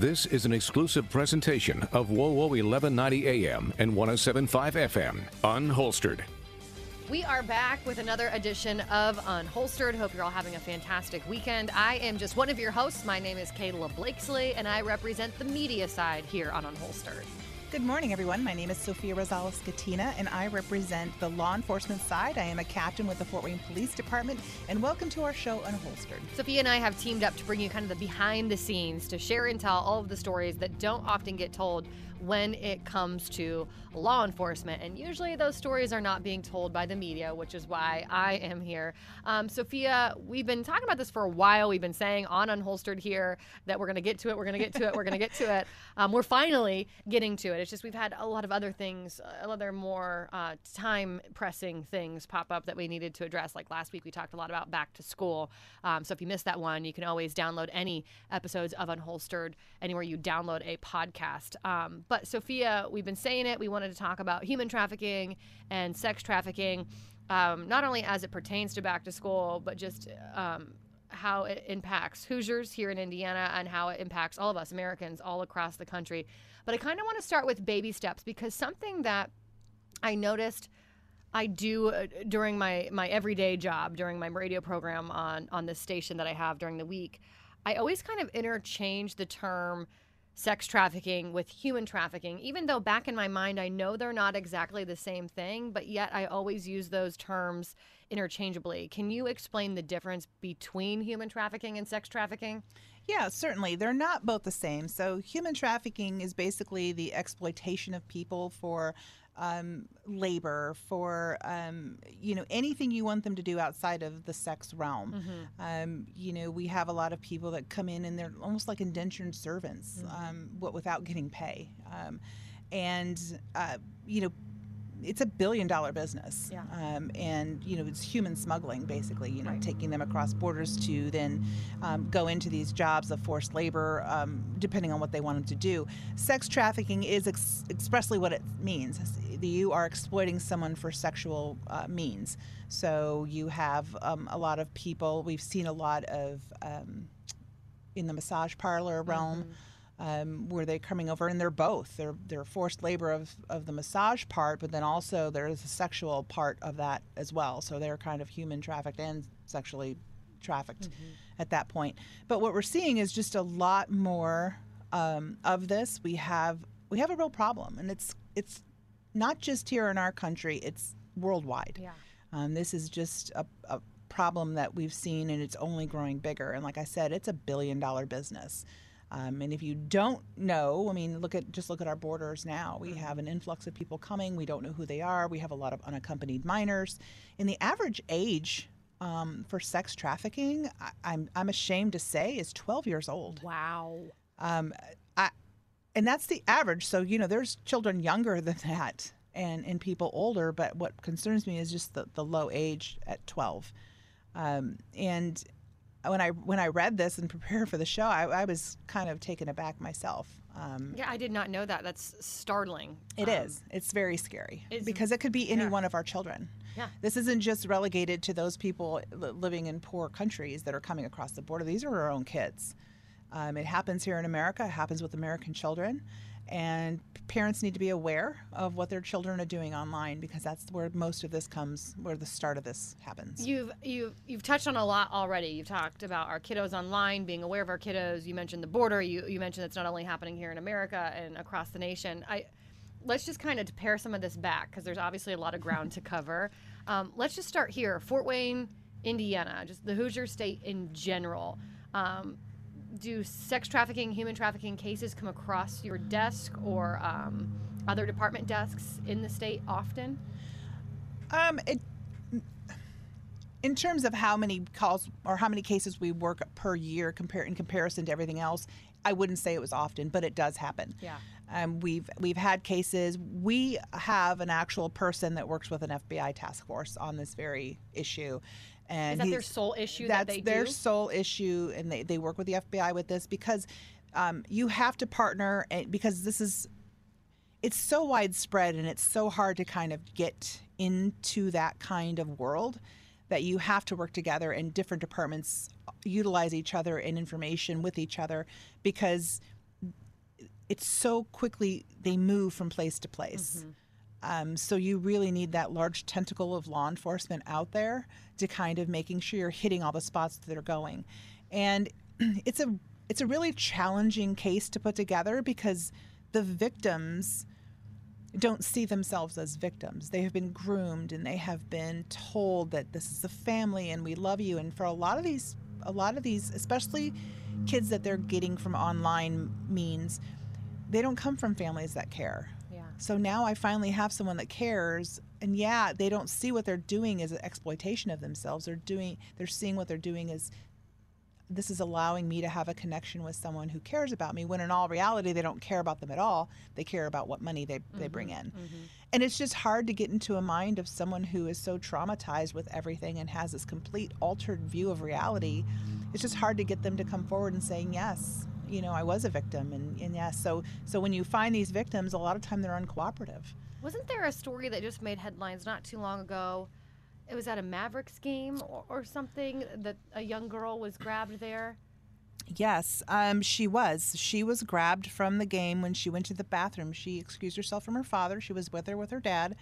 This is an exclusive presentation of WOWO 1190 AM and 1075 FM, Unholstered. We are back with another edition of Unholstered. Hope you're all having a fantastic weekend. I am just one of your hosts. My name is Kayla Blakeslee, and I represent the media side here on Unholstered. Good morning, everyone. My name is Sophia Rosales Scatena, and I represent the law enforcement side. I am a captain with the Fort Wayne Police Department, and welcome to our show, Unholstered. Sophia and I have teamed up to bring you kind of the behind the scenes to share and tell all of the stories that don't often get told when it comes to law enforcement. And usually those stories are not being told by the media, which is why I am here. Um, Sophia, we've been talking about this for a while. We've been saying on Unholstered here that we're going to get to it, we're going to get to it, we're going to get to it. Um, we're finally getting to it. It's just we've had a lot of other things, other more uh, time pressing things pop up that we needed to address. Like last week, we talked a lot about back to school. Um, so if you missed that one, you can always download any episodes of Unholstered anywhere you download a podcast. Um, but Sophia, we've been saying it. We wanted to talk about human trafficking and sex trafficking, um, not only as it pertains to back to school, but just um, how it impacts Hoosiers here in Indiana and how it impacts all of us Americans all across the country. But I kind of want to start with baby steps because something that I noticed. I do uh, during my my everyday job during my radio program on on this station that I have during the week. I always kind of interchange the term sex trafficking with human trafficking, even though back in my mind I know they're not exactly the same thing, but yet I always use those terms interchangeably. Can you explain the difference between human trafficking and sex trafficking? Yeah, certainly. They're not both the same. So, human trafficking is basically the exploitation of people for um, labor, for um, you know anything you want them to do outside of the sex realm. Mm-hmm. Um, you know, we have a lot of people that come in and they're almost like indentured servants, mm-hmm. what without getting pay, um, and uh, you know it's a billion dollar business. Yeah. Um, and, you know, it's human smuggling, basically, you know, right. taking them across borders to then um, go into these jobs of forced labor, um, depending on what they want them to do. Sex trafficking is ex- expressly what it means. You are exploiting someone for sexual uh, means. So you have um, a lot of people, we've seen a lot of um, in the massage parlor realm. Mm-hmm um, where they're coming over, and they're both. They're they're forced labor of, of the massage part, but then also there's a sexual part of that as well. So they're kind of human trafficked and sexually trafficked mm-hmm. at that point. But what we're seeing is just a lot more um, of this. We have we have a real problem, and it's it's not just here in our country; it's worldwide. Yeah. Um, this is just a, a problem that we've seen, and it's only growing bigger. And like I said, it's a billion dollar business. Um, and if you don't know, I mean, look at just look at our borders now. We have an influx of people coming. We don't know who they are. We have a lot of unaccompanied minors. And the average age um, for sex trafficking, I, am I'm, I'm ashamed to say, is 12 years old. Wow. Um, I, and that's the average. So you know, there's children younger than that, and and people older. But what concerns me is just the, the low age at 12. Um, and when I when I read this and prepared for the show, I, I was kind of taken aback myself. Um, yeah, I did not know that. That's startling. It um, is. It's very scary it's, because it could be any yeah. one of our children. Yeah. This isn't just relegated to those people living in poor countries that are coming across the border. These are our own kids. Um, it happens here in America. It happens with American children and parents need to be aware of what their children are doing online because that's where most of this comes where the start of this happens. You've you've you've touched on a lot already. You've talked about our kiddos online being aware of our kiddos. You mentioned the border. You, you mentioned it's not only happening here in america and across the nation. I let's just kind of pare some of this back because there's obviously a lot of ground to cover. Um, let's just start here. Fort wayne indiana just the hoosier state in general. Um, do sex trafficking, human trafficking cases come across your desk or um, other department desks in the state often? Um, it, in terms of how many calls or how many cases we work per year compare in comparison to everything else, I wouldn't say it was often, but it does happen. Yeah. Um, we've we've had cases. We have an actual person that works with an FBI task force on this very issue, and is that their sole issue? That's that their do? sole issue, and they, they work with the FBI with this because um, you have to partner, and because this is it's so widespread and it's so hard to kind of get into that kind of world that you have to work together and different departments utilize each other and information with each other because it's so quickly they move from place to place. Um, so you really need that large tentacle of law enforcement out there to kind of making sure you're hitting all the spots that are going. And it's a it's a really challenging case to put together because the victims don't see themselves as victims. They have been groomed and they have been told that this is a family and we love you. And for a lot of these, a lot of these, especially kids that they're getting from online means, they don't come from families that care. So now I finally have someone that cares. And yeah, they don't see what they're doing as an exploitation of themselves. They're doing, they're seeing what they're doing as this is allowing me to have a connection with someone who cares about me when in all reality they don't care about them at all they care about what money they, they bring mm-hmm, in mm-hmm. and it's just hard to get into a mind of someone who is so traumatized with everything and has this complete altered view of reality it's just hard to get them to come forward and saying yes you know i was a victim and, and yes so so when you find these victims a lot of time they're uncooperative Wasn't there a story that just made headlines not too long ago? It was at a Mavericks game or, or something that a young girl was grabbed there. Yes, um, she was. She was grabbed from the game when she went to the bathroom. She excused herself from her father. She was with her with her dad.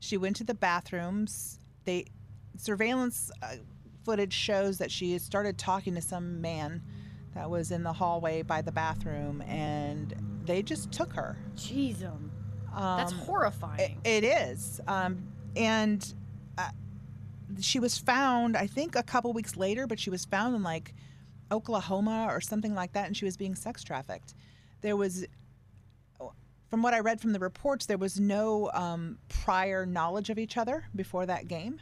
She went to the bathrooms. They surveillance uh, footage shows that she started talking to some man that was in the hallway by the bathroom, and they just took her. Jeez, um, Um, that's horrifying. it- it is. Um, and uh, she was found, I think, a couple weeks later, but she was found in like Oklahoma or something like that, and she was being sex trafficked. There was, from what I read from the reports, there was no um, prior knowledge of each other before that game.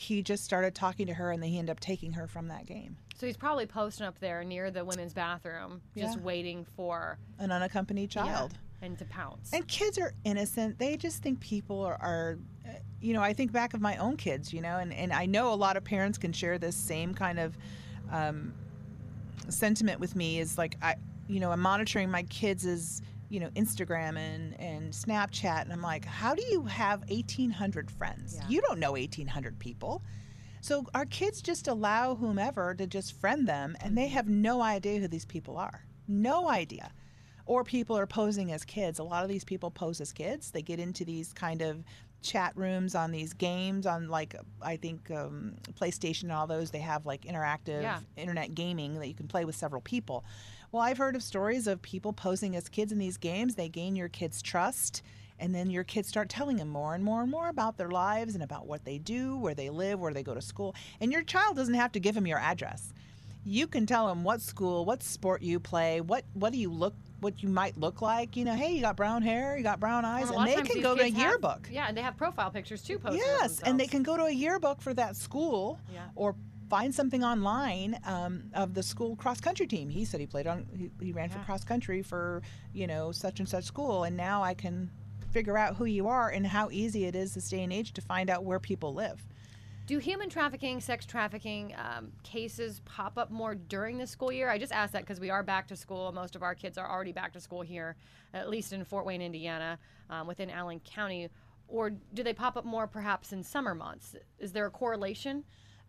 He just started talking to her, and then he ended up taking her from that game. so he's probably posting up there near the women's bathroom, just Yeah. waiting for An unaccompanied yeah, child. and to pounce. And kids are innocent. They just think people are, are you know, I think back of my own kids, you know, and, and I know a lot of parents can share this same kind of um, sentiment with me is like, I, you know, I'm monitoring my kids' you know, Instagram and, and Snapchat. And I'm like, how do you have 1,800 friends? Yeah. You don't know 1,800 people. So our kids just allow whomever to just friend them, and they mm-hmm. have no idea who these people are. No idea. Or people are posing as kids. A lot of these people pose as kids. They get into these kind of chat rooms on these games on like I think um, PlayStation and all those. They have like interactive Yeah. internet gaming that you can play with several people. Well, I've heard of stories of people posing as kids in these games. They gain your kid's trust, and then your kids start telling them more and more and more about their lives and about what they do, where they live, where they go to school. And your child doesn't have to give them your address. You can tell them what school, what sport you play, what what do you look, what you might look like. You know, hey, you got brown hair, you got brown eyes, Well, and they can go to a kids have- yearbook. yeah, and they have profile pictures too posted. Yes, and they can go to a yearbook for that school Yeah. or find something online um, of the school cross country team. He said he played on, he, he ran for cross country for, you know, such and such school. And now I can figure out who you are and how easy it is this day and age to find out where people live. Do human trafficking, sex trafficking um, cases pop up more during the school year? I just asked that because we are back to school. Most of our kids are already back to school here, at least in Fort Wayne, Indiana, um, within Allen County. Or do they pop up more perhaps in summer months? Is there a correlation?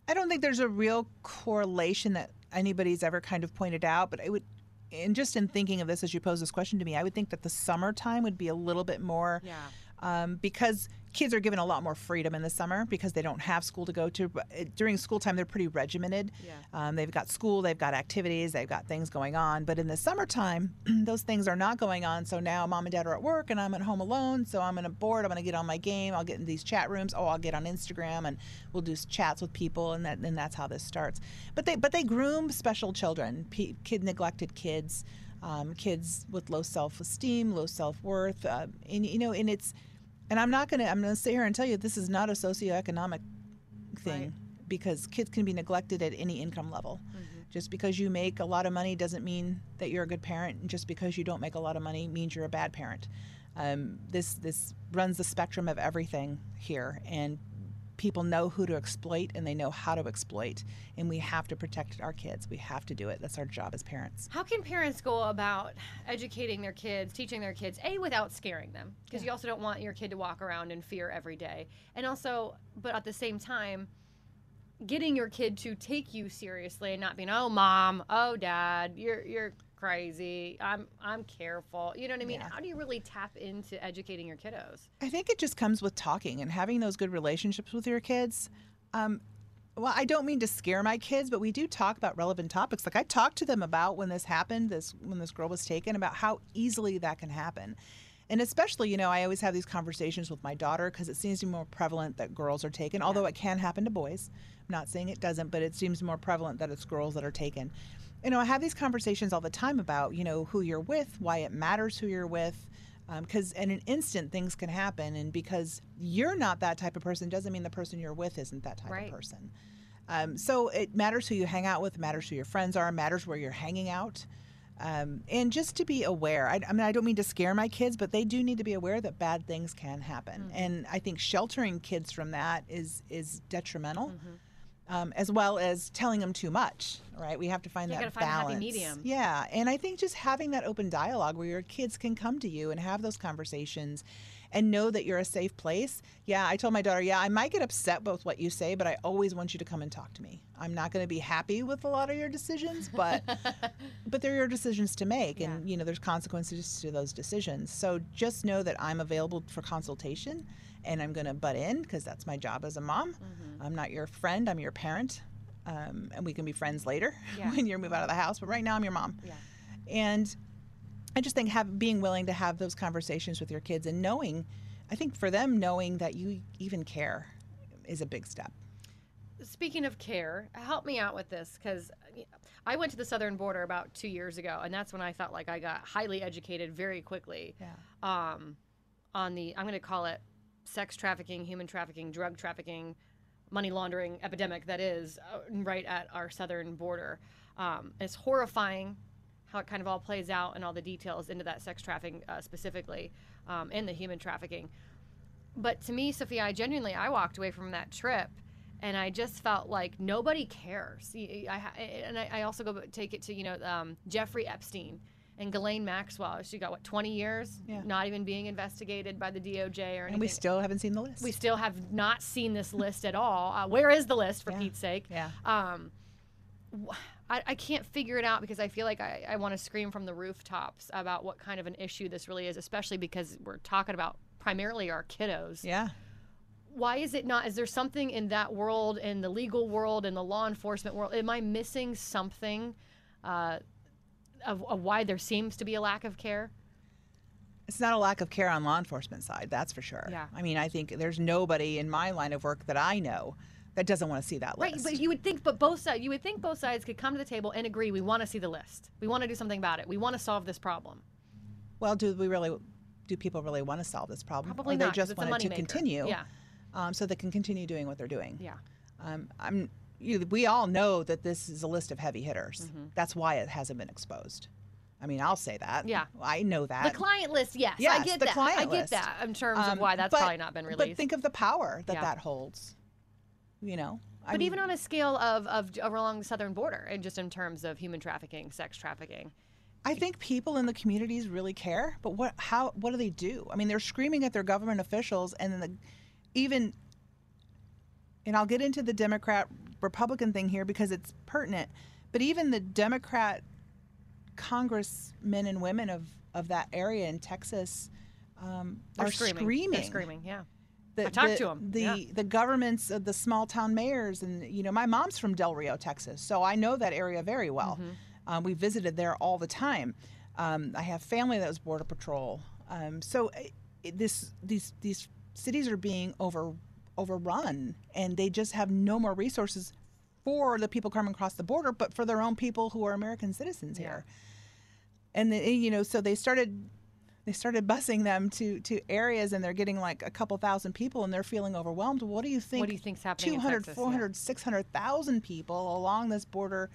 I don't think there's a real correlation that anybody's ever kind of pointed out, but I would, and just in thinking of this as you pose this question to me, I would think that the summertime would be a little bit more Yeah. Um, because kids are given a lot more freedom in the summer because they don't have school to go to. But uh, during school time, they're pretty regimented. Yeah. Um, they've got school, they've got activities, they've got things going on. But in the summertime, those things are not going on. So now mom and dad are at work and I'm at home alone. So I'm going to bored. I'm going to get on my game. I'll get in these chat rooms. Oh, I'll get on Instagram and we'll do chats with people. And that and that's how this starts. But they but they groom special children, pe- kid neglected kids. Um, kids with low self-esteem, low self-worth, uh, and you know, and it's, and I'm not gonna, I'm gonna sit here and tell you this is not a socioeconomic thing Right. because kids can be neglected at any income level. Mm-hmm. Just because you make a lot of money doesn't mean that you're a good parent, and just because you don't make a lot of money means you're a bad parent. Um, this this runs the spectrum of everything here, and people know who to exploit and they know how to exploit, and we have to protect our kids. We have to do it. That's our job as parents. How can parents go about educating their kids, teaching their kids, A, without scaring them? Because you also don't want your kid to walk around in fear every day. And also, but at the same time, getting your kid to take you seriously and not being, oh mom, oh dad, you're you're crazy. I'm I'm careful. You know what I mean? Yeah. How do you really tap into educating your kiddos? I think it just comes with talking and having those good relationships with your kids. Um, well, I don't mean to scare my kids, but we do talk about relevant topics. Like I talked to them about when this happened, this when this girl was taken, about how easily that can happen. And especially, you know, I always have these conversations with my daughter because it seems to be more prevalent that girls are taken, although it can happen to boys. I'm not saying it doesn't, but it seems more prevalent that it's girls that are taken. You know, I have these conversations all the time about, you know, who you're with, why it matters who you're with, because in an instant things can happen and because you're not that type of person doesn't mean the person you're with isn't that type Right. of person um, so it matters who you hang out with matters who your friends are matters where you're hanging out um, and just to be aware I, I mean i don't mean to scare my kids but they do need to be aware that bad things can happen Mm-hmm. and i think sheltering kids from that is is detrimental Mm-hmm. um, as well as telling them too much right? We have to find You that gotta find a happy balance. medium. yeah and i think just having that open dialogue where your kids can come to you and have those conversations and know that you're a safe place. Yeah i told my daughter yeah i might get upset with what you say but i always want you to come and talk to me. I'm not going to be happy with a lot of your decisions but but they're your decisions to make and you know there's consequences to those decisions. So just know that i'm available for consultation and i'm going to butt in because that's my job as a mom. Mm-hmm. i'm not your friend i'm your parent um, and we can be friends later Yeah. when you move out of the house but right now i'm your mom Yeah. and i just think have being willing to have those conversations with your kids and knowing i think for them knowing that you even care is a big step Speaking of care, help me out with this because I went to the southern border about two years ago, and that's when I felt like I got highly educated very quickly yeah um, on the I'm going to call it sex trafficking, human trafficking, drug trafficking, money laundering epidemic that is uh, right at our southern border. Um, it's horrifying how it kind of all plays out and all the details into that sex trafficking uh, specifically um, and the human trafficking. But to me, Sophia, I genuinely I walked away from that trip and I just felt like nobody cares. I, I- and I, I also go take it to you know um, Jeffrey Epstein and Ghislaine Maxwell. She got what 20 years, Yeah. not even being investigated by the DOJ or anything. and we still haven't seen the list We still have not seen this list at all. Uh, where is the list, for Yeah. Pete's sake? yeah Um, I, I can't figure it out because I feel like I, I want to scream from the rooftops about what kind of an issue this really is, especially because we're talking about primarily our kiddos. yeah Why is it not? Is there something in that world, in the legal world, in the law enforcement world? Am I missing something uh, of, of why there seems to be a lack of care? it's not a lack of care on law enforcement side that's for sure Yeah. i mean i think there's nobody in my line of work that i know that doesn't want to see that list. Right, but you would think, but both sides, you would think both sides could come to the table and agree. We want to see the list. We want to do something about it. We want to solve this problem. well do we really do people really want to solve this problem Probably or they not, just want it to moneymaker. continue Yeah. um, so they can continue doing what they're doing Yeah. um, I'm, you, we all know that this is a list of heavy hitters Mm-hmm. that's why it hasn't been exposed i mean i'll say that Yeah. i know that The client list, yes, I get the that. client I get list. that in terms of Um, why that's but- probably not been released. but think of the power that Yeah. that holds you know I But mean, even on a scale of, of of along the southern border, and just in terms of human trafficking, sex trafficking, I think people in the communities really care, but what how what do they do? I mean, they're screaming at their government officials, and then the, even, and I'll get into the Democrat Republican thing here because it's pertinent, but even the Democrat congressmen and women of of that area in Texas um, they're screaming. screaming. They're screaming. Yeah. The, I talked the, to 'em, The yeah. the governments of the small town mayors, and you know, my mom's from Del Rio, Texas, so I know that area very well. Mm-hmm. Um, we visited there all the time. Um, I have family that was border patrol. Um, so it, this these these cities are being over overrun, and they just have no more resources for the people coming across the border, but for their own people who are American citizens here. And the, you know, so they started they started busing them to to areas and they're getting like a couple thousand people and they're feeling overwhelmed what do you think What do you think's happening in 200 Texas? Yeah. 400 600,000 people along this border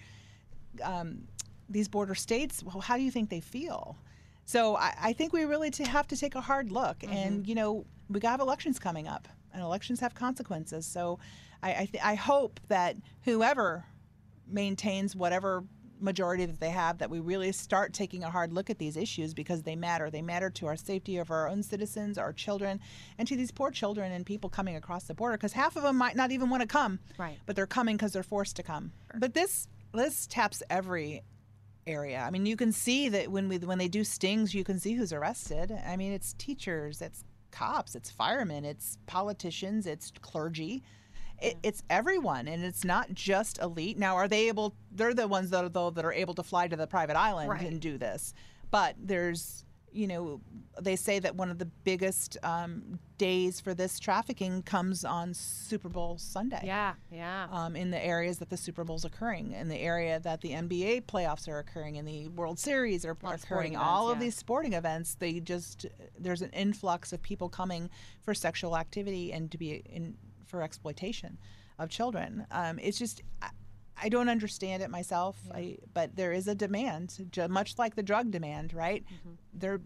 um, these border states well how do you think they feel so I, I think we really to have to take a hard look Mm-hmm. and you know we got elections coming up and elections have consequences so I I, th- I hope that whoever maintains whatever majority that they have that we really start taking a hard look at these issues because they matter. They matter to our safety of our own citizens, our children, and to these poor children and people coming across the border because half of them might not even want to come, Right. but they're coming because they're forced to come. But this this taps every area. I mean, you can see that when we when they do stings, you can see who's arrested. I mean, it's teachers, it's cops, it's firemen, it's politicians, it's clergy. It, it's everyone, and it's not just elite. Now, are they able? They're the ones that are though that are able to fly to the private island Right. and do this. But there's, you know, they say that one of the biggest um, days for this trafficking comes on Super Bowl Sunday Yeah, yeah. um, in the areas that the Super Bowl's occurring, in the area that the NBA playoffs are occurring, in the World Series are lot of sporting occurring. All events, of these sporting events, they just there's an influx of people coming for sexual activity and to be in for exploitation of children. Um, it's just. I, don't understand it myself, I, but there is a demand, much like the drug demand, right? Mm-hmm. There,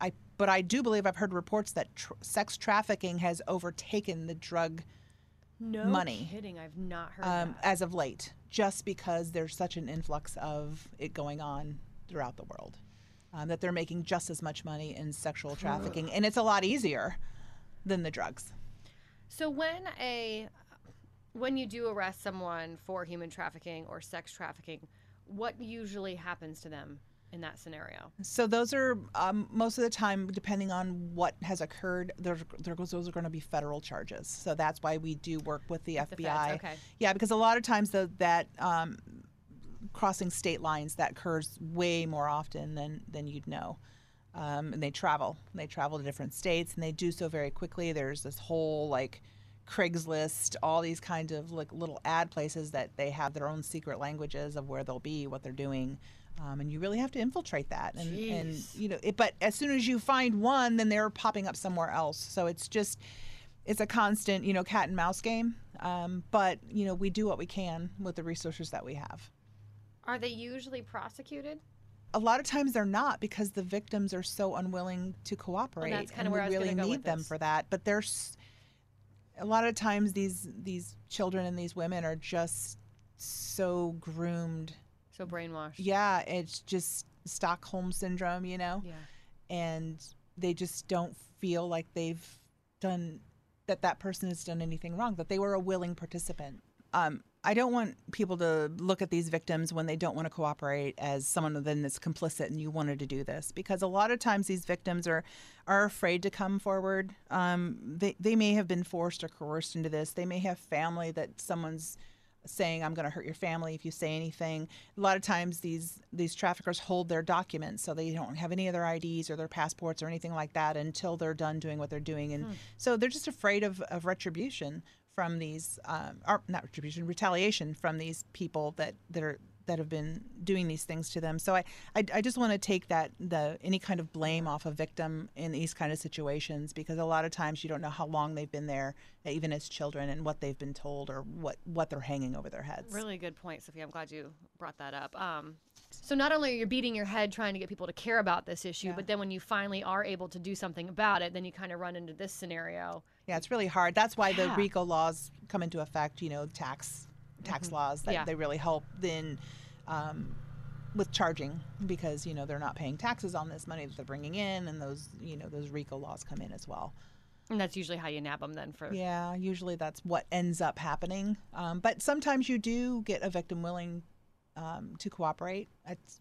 I, but I do believe I've heard reports that tr- sex trafficking has overtaken the drug no money. kidding. I've not heard um, as of late, just because there's such an influx of it going on throughout the world. Um, that they're making just as much money in sexual trafficking, and it's a lot easier than the drugs. So when a when you do arrest someone for human trafficking or sex trafficking, what usually happens to them in that scenario? So those are um, most of the time, depending on what has occurred, there, there goes, those are going to be federal charges. So that's why we do work with the the FBI. feds, okay. Yeah, because a lot of times the, that um, crossing state lines that occurs way more often than than you'd know. Um, and they travel. They travel to different states, and they do so very quickly. There's this whole like Craigslist, all these kinds of like little ad places that they have their own secret languages of where they'll be, what they're doing, um, and you really have to infiltrate that. And, and you know, it, but as soon as you find one, then they're popping up somewhere else. So it's just it's a constant, you know, cat and mouse game. Um, but you know, we do what we can with the resources that we have. Are they usually prosecuted? A lot of times they're not because the victims are so unwilling to cooperate, well, that's kinda and we I was really go need with them this. for that. But there's a lot of times these these children and these women are just so groomed. So brainwashed. Yeah, it's just Stockholm syndrome, you know. Yeah. and they just don't feel like they've done that that person has done anything wrong that they were a willing participant um, i don't want people to look at these victims when they don't want to cooperate as someone then that's complicit and you wanted to do this because a lot of times these victims are are afraid to come forward. Um, they, they may have been forced or coerced into this. They may have family that someone's saying I'm going to hurt your family if you say anything. A lot of times these these traffickers hold their documents so they don't have any of their IDs or their passports or anything like that until they're done doing what they're doing. And so they're just afraid of, of retribution from these um, or not retribution retaliation from these people that that are that have been doing these things to them. So I, I, I just want to take that the any kind of blame off a victim in these kind of situations because a lot of times you don't know how long they've been there, even as children, and what they've been told or what what they're hanging over their heads. Really good point, Sophia. I'm glad you brought that up. Um, so not only are you beating your head trying to get people to care about this issue, Yeah. but then when you finally are able to do something about it, then you kind of run into this scenario. Yeah, it's really hard. That's why the Yeah. RICO laws come into effect. You know, tax tax laws that Mm-hmm. Yeah. they really help then um, with charging because you know they're not paying taxes on this money that they're bringing in, and those you know those RICO laws come in as well. And that's usually how you nab them then for Yeah, usually that's what ends up happening. Um, but sometimes you do get a victim willing um, to cooperate. It's,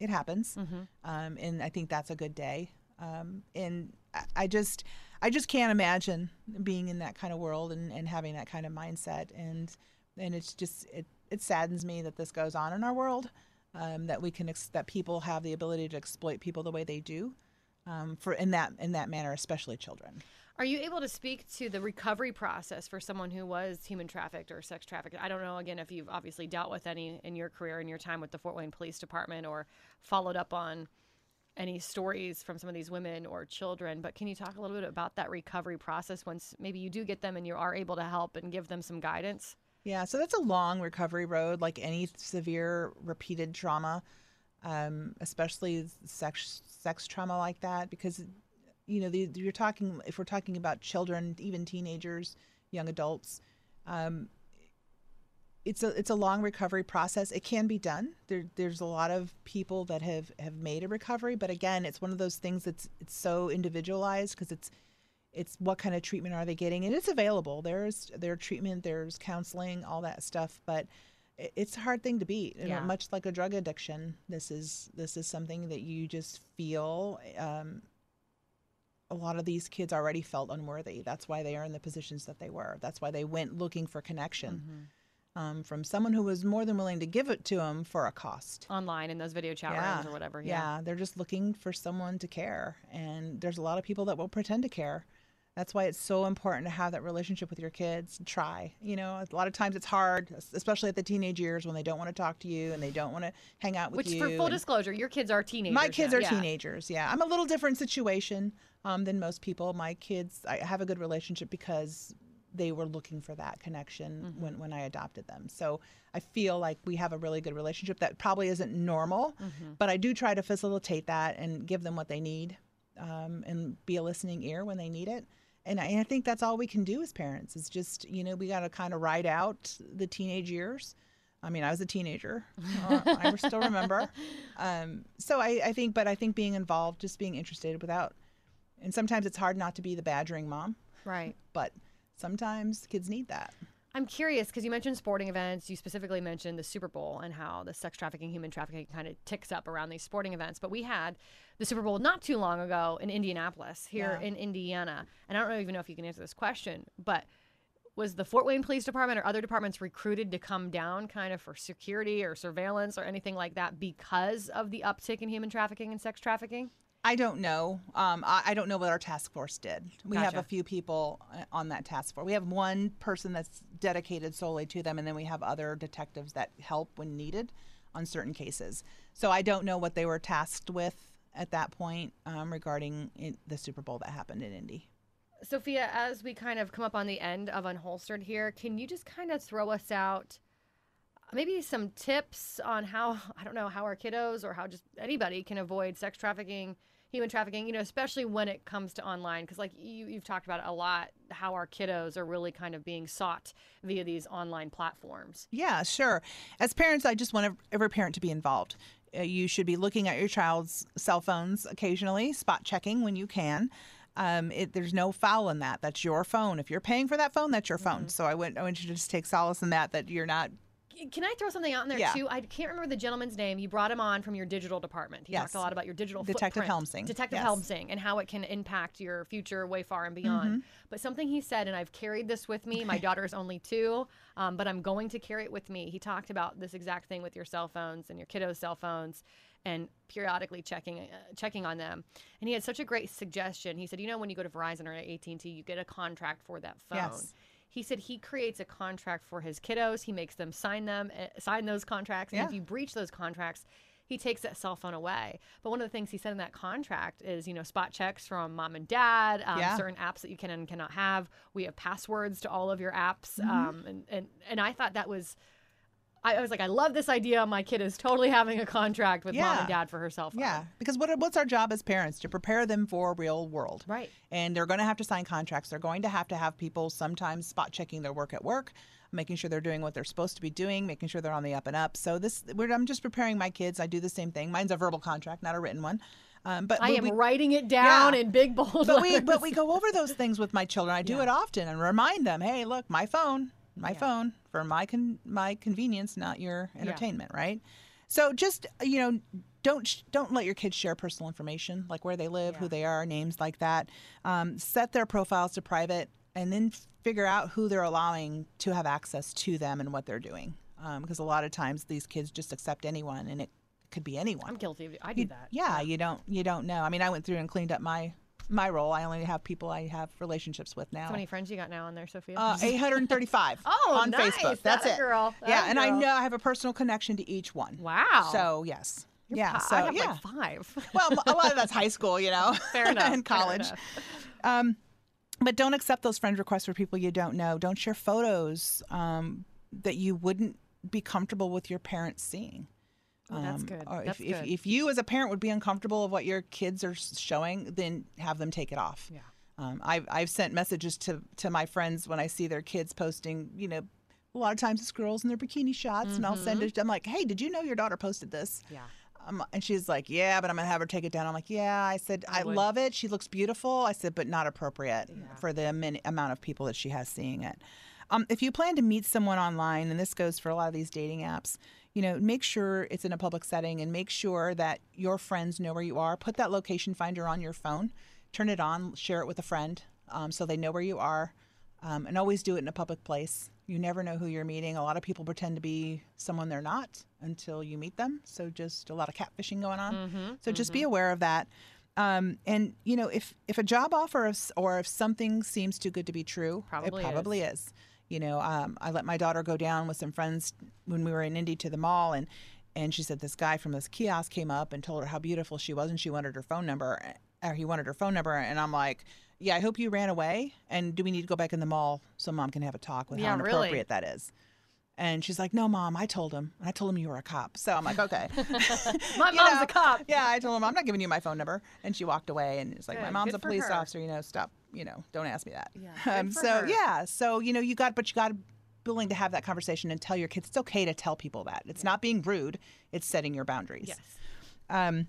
it happens, um, and I think that's a good day. Um, and I- I just, I just can't imagine being in that kind of world and, and having that kind of mindset. And and it's just it, it saddens me that this goes on in our world. Um, that we can ex- that people have the ability to exploit people the way they do. Um, for in that in that manner, especially children. Are you able to speak to the recovery process for someone who was human trafficked or sex trafficked? I don't know, again, if you've obviously dealt with any in your career, in your time with the Fort Wayne Police Department, or followed up on any stories from some of these women or children, but can you talk a little bit about that recovery process once maybe you do get them and you are able to help and give them some guidance? Yeah, so that's a long recovery road, like any severe repeated trauma, um, especially sex sex trauma like that, because you know the, you're talking if we're talking about children, even teenagers, young adults. Um, it's a it's a long recovery process. It can be done. There, there's a lot of people that have have made a recovery, but again, it's one of those things that's it's so individualized because it's it's what kind of treatment are they getting, and it's available. There's there's treatment, there's counseling, all that stuff, but it's a hard thing to beat. Know, Yeah. much like a drug addiction, this is this is something that you just feel. Um, a lot of these kids already felt unworthy. That's why they are in the positions that they were. That's why they went looking for connection Mm-hmm. um, from someone who was more than willing to give it to them for a cost. Online in those video chat Yeah. rooms or whatever. Yeah. they're just looking for someone to care. And there's a lot of people that will pretend to care. That's why it's so important to have that relationship with your kids. Try. You know, a lot of times it's hard, especially at the teenage years when they don't want to talk to you and they don't want to hang out with Which, you. Which, for full and- disclosure, your kids are teenagers. my kids now. are Yeah. teenagers. Yeah, I'm a little different situation um, than most people. My kids, I have a good relationship because they were looking for that connection Mm-hmm. when, when I adopted them. So I feel like we have a really good relationship that probably isn't normal, Mm-hmm. but I do try to facilitate that and give them what they need um, and be a listening ear when they need it. And I, and I think that's all we can do as parents is just, you know, we got to kind of ride out the teenage years. I mean, I was a teenager. Uh, I still remember. Um, so I, I think, but I think being involved, just being interested without, and sometimes it's hard not to be the badgering mom, Right. but sometimes kids need that. I'm curious because you mentioned sporting events. You specifically mentioned the Super Bowl and how the sex trafficking, human trafficking kind of ticks up around these sporting events. But we had the Super Bowl not too long ago in Indianapolis, here Yeah. in Indiana. And I don't even know if you can answer this question, but was the Fort Wayne Police Department or other departments recruited to come down kind of for security or surveillance or anything like that because of the uptick in human trafficking and sex trafficking? I don't know. Um, I, I don't know what our task force did. We have a few people uh, on that task force. We have one person that's dedicated solely to them, and then we have other detectives that help when needed on certain cases. So I don't know what they were tasked with at that point um, regarding in, the Super Bowl that happened in Indy. Sophia, as we kind of come up on the end of Unholstered here, can you just kind of throw us out maybe some tips on how, I don't know, how our kiddos or how just anybody can avoid sex trafficking, human trafficking, you know, especially when it comes to online? Because, like you, you've talked about it a lot, how our kiddos are really kind of being sought via these online platforms. Yeah, sure. As parents, I just want every parent to be involved. Uh, you should be looking at your child's cell phones occasionally, spot checking when you can. Um, it, there's no foul in that. That's your phone. If you're paying for that phone, that's your phone. So I want I want you to just take solace in that. That you're not. Can I throw something out in there Yeah. too? I can't remember the gentleman's name. You brought him on from your digital department. He Yes. talked a lot about your digital Detective footprint. Helmsing. Detective Yes. Helmsing and how it can impact your future way far and beyond. Mm-hmm. But something he said, and I've carried this with me. My daughter is only two, um, but I'm going to carry it with me. He talked about this exact thing with your cell phones and your kiddos' cell phones, and periodically checking uh, checking on them. And he had such a great suggestion. He said, you know, when you go to Verizon or AT and T, you get a contract for that phone. Yes. He said he creates a contract for his kiddos. He makes them sign them, uh, sign those contracts. And if you breach those contracts, he takes that cell phone away. But one of the things he said in that contract is, you know, spot checks from mom and dad, um, Yeah. certain apps that you can and cannot have. We have passwords to all of your apps, Mm-hmm. um, and and and I thought that was. I was like, I love this idea. My kid is totally having a contract with mom and dad for herself. Yeah, because what what's our job as parents to prepare them for real world. Right. And they're going to have to sign contracts. They're going to have to have people sometimes spot checking their work at work, making sure they're doing what they're supposed to be doing, making sure they're on the up and up. So this, we're, I'm just preparing my kids. I do the same thing. Mine's a verbal contract, not a written one. Um, but I am we, writing it down Yeah. in big bold but we but we go over those things with my children. I do Yeah. it often and remind them, hey, look, my phone, my phone for my con- my convenience, not your entertainment, right? So just you know, don't sh- don't let your kids share personal information like where they live, who they are, names like that. Um, set their profiles to private, and then figure out who they're allowing to have access to them and what they're doing. Um, because a lot of times these kids just accept anyone, and it could be anyone. I'm guilty of. I do that. Yeah, you don't you don't know. I mean, I went through and cleaned up my my role. I only have people I have relationships with now. How many friends you got now on there, Sophia? Uh, 835 Oh, on nice. Facebook. That's That a it. girl. That yeah, and I know I have a personal connection to each one. wow. So yes, yeah. I So have yeah. like five. well, a lot of that's high school, you know, Fair enough. and college. enough. Um, but don't accept those friend requests for people you don't know. Don't share photos um, that you wouldn't be comfortable with your parents seeing. Oh, that's Um, good. Or That's if, if, good. if you as a parent would be uncomfortable of what your kids are showing, then have them take it off. Yeah. Um, I've, I've sent messages to, to my friends when I see their kids posting, you know, A lot of times it's girls in their bikini shots, and I'll send Mm-hmm. it. I'm like, hey, did you know your daughter posted this? Yeah. Um, and she's like, yeah, but I'm gonna have her take it down. I'm like, yeah. I said, I, would. love it. She looks beautiful. I said, but not appropriate for the amount of people that she has seeing it. Um, if you plan to meet someone online, and this goes for a lot of these dating apps, you know, make sure it's in a public setting and make sure that your friends know where you are. Put that location finder on your phone, turn it on, share it with a friend um, so they know where you are, um, and always do it in a public place. You never know who you're meeting. A lot of people pretend to be someone they're not until you meet them. So just a lot of catfishing going on. so just be aware of that. Um, and you know, if if a job offer is, or if something seems too good to be true, Probably it is. probably is. You know, um, I let my daughter go down with some friends when we were in Indy to the mall, and and she said this guy from this kiosk came up and told her how beautiful she was, and she wanted her phone number, or he wanted her phone number, and I'm like, yeah, I hope you ran away, and do we need to go back in the mall so mom can have a talk with Yeah, how really. inappropriate that is? And she's like, no, mom, I told him, and I told him you were a cop. So I'm like, okay. My mom's know, a cop. Yeah, I told him I'm not giving you my phone number, and she walked away. And it's like, my mom's good a police officer. You know, stop. You know, don't ask me that. Yeah, Um, so her. yeah, so you know, you got, but you got to be willing to have that conversation and tell your kids it's okay to tell people that it's not being rude. It's setting your boundaries. Yes. Um,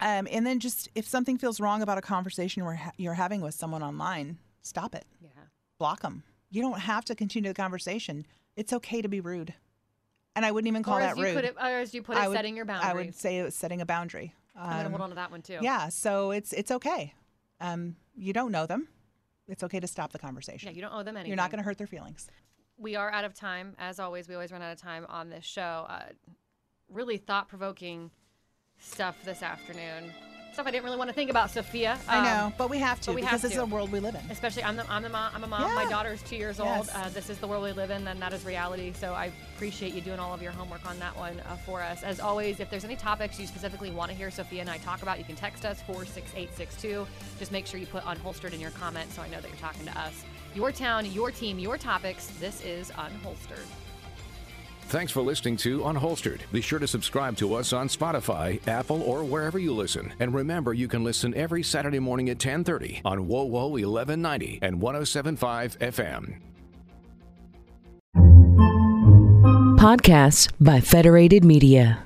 um, and then just if something feels wrong about a conversation where ha- you're having with someone online, stop it. Yeah. Block them. You don't have to continue the conversation. It's okay to be rude. And I wouldn't even call that rude. it, or as you put it, I would- setting your I would say it's setting a boundary. I'm gonna Um, hold on to that one too. yeah, so it's it's okay. Um, you don't know them. It's okay to stop the conversation. Yeah, you don't owe them anything. You're not going to hurt their feelings. we are out of time. As always, we always run out of time on this show. Uh, really thought provoking stuff this afternoon. Stuff I didn't really want to think about, Sophia. I Um, know, but we have to we because have it's to. the world we live in. Especially, I'm the I'm the mom. I'm a mom. My Yeah. daughter's two years old. Yes. Uh, this is the world we live in, and that is reality. So I appreciate you doing all of your homework on that one uh, for us. As always, if there's any topics you specifically want to hear Sophia and I talk about, you can text us four six eight six two. Just make sure you put unholstered in your comment, so I know that you're talking to us. Your town, your team, your topics. This is unholstered. Thanks for listening to Unholstered. Be sure to subscribe to us on Spotify, Apple, or wherever you listen. And remember, you can listen every Saturday morning at 10:30 on WoWo 1190 and 1075 FM. Podcasts by Federated Media.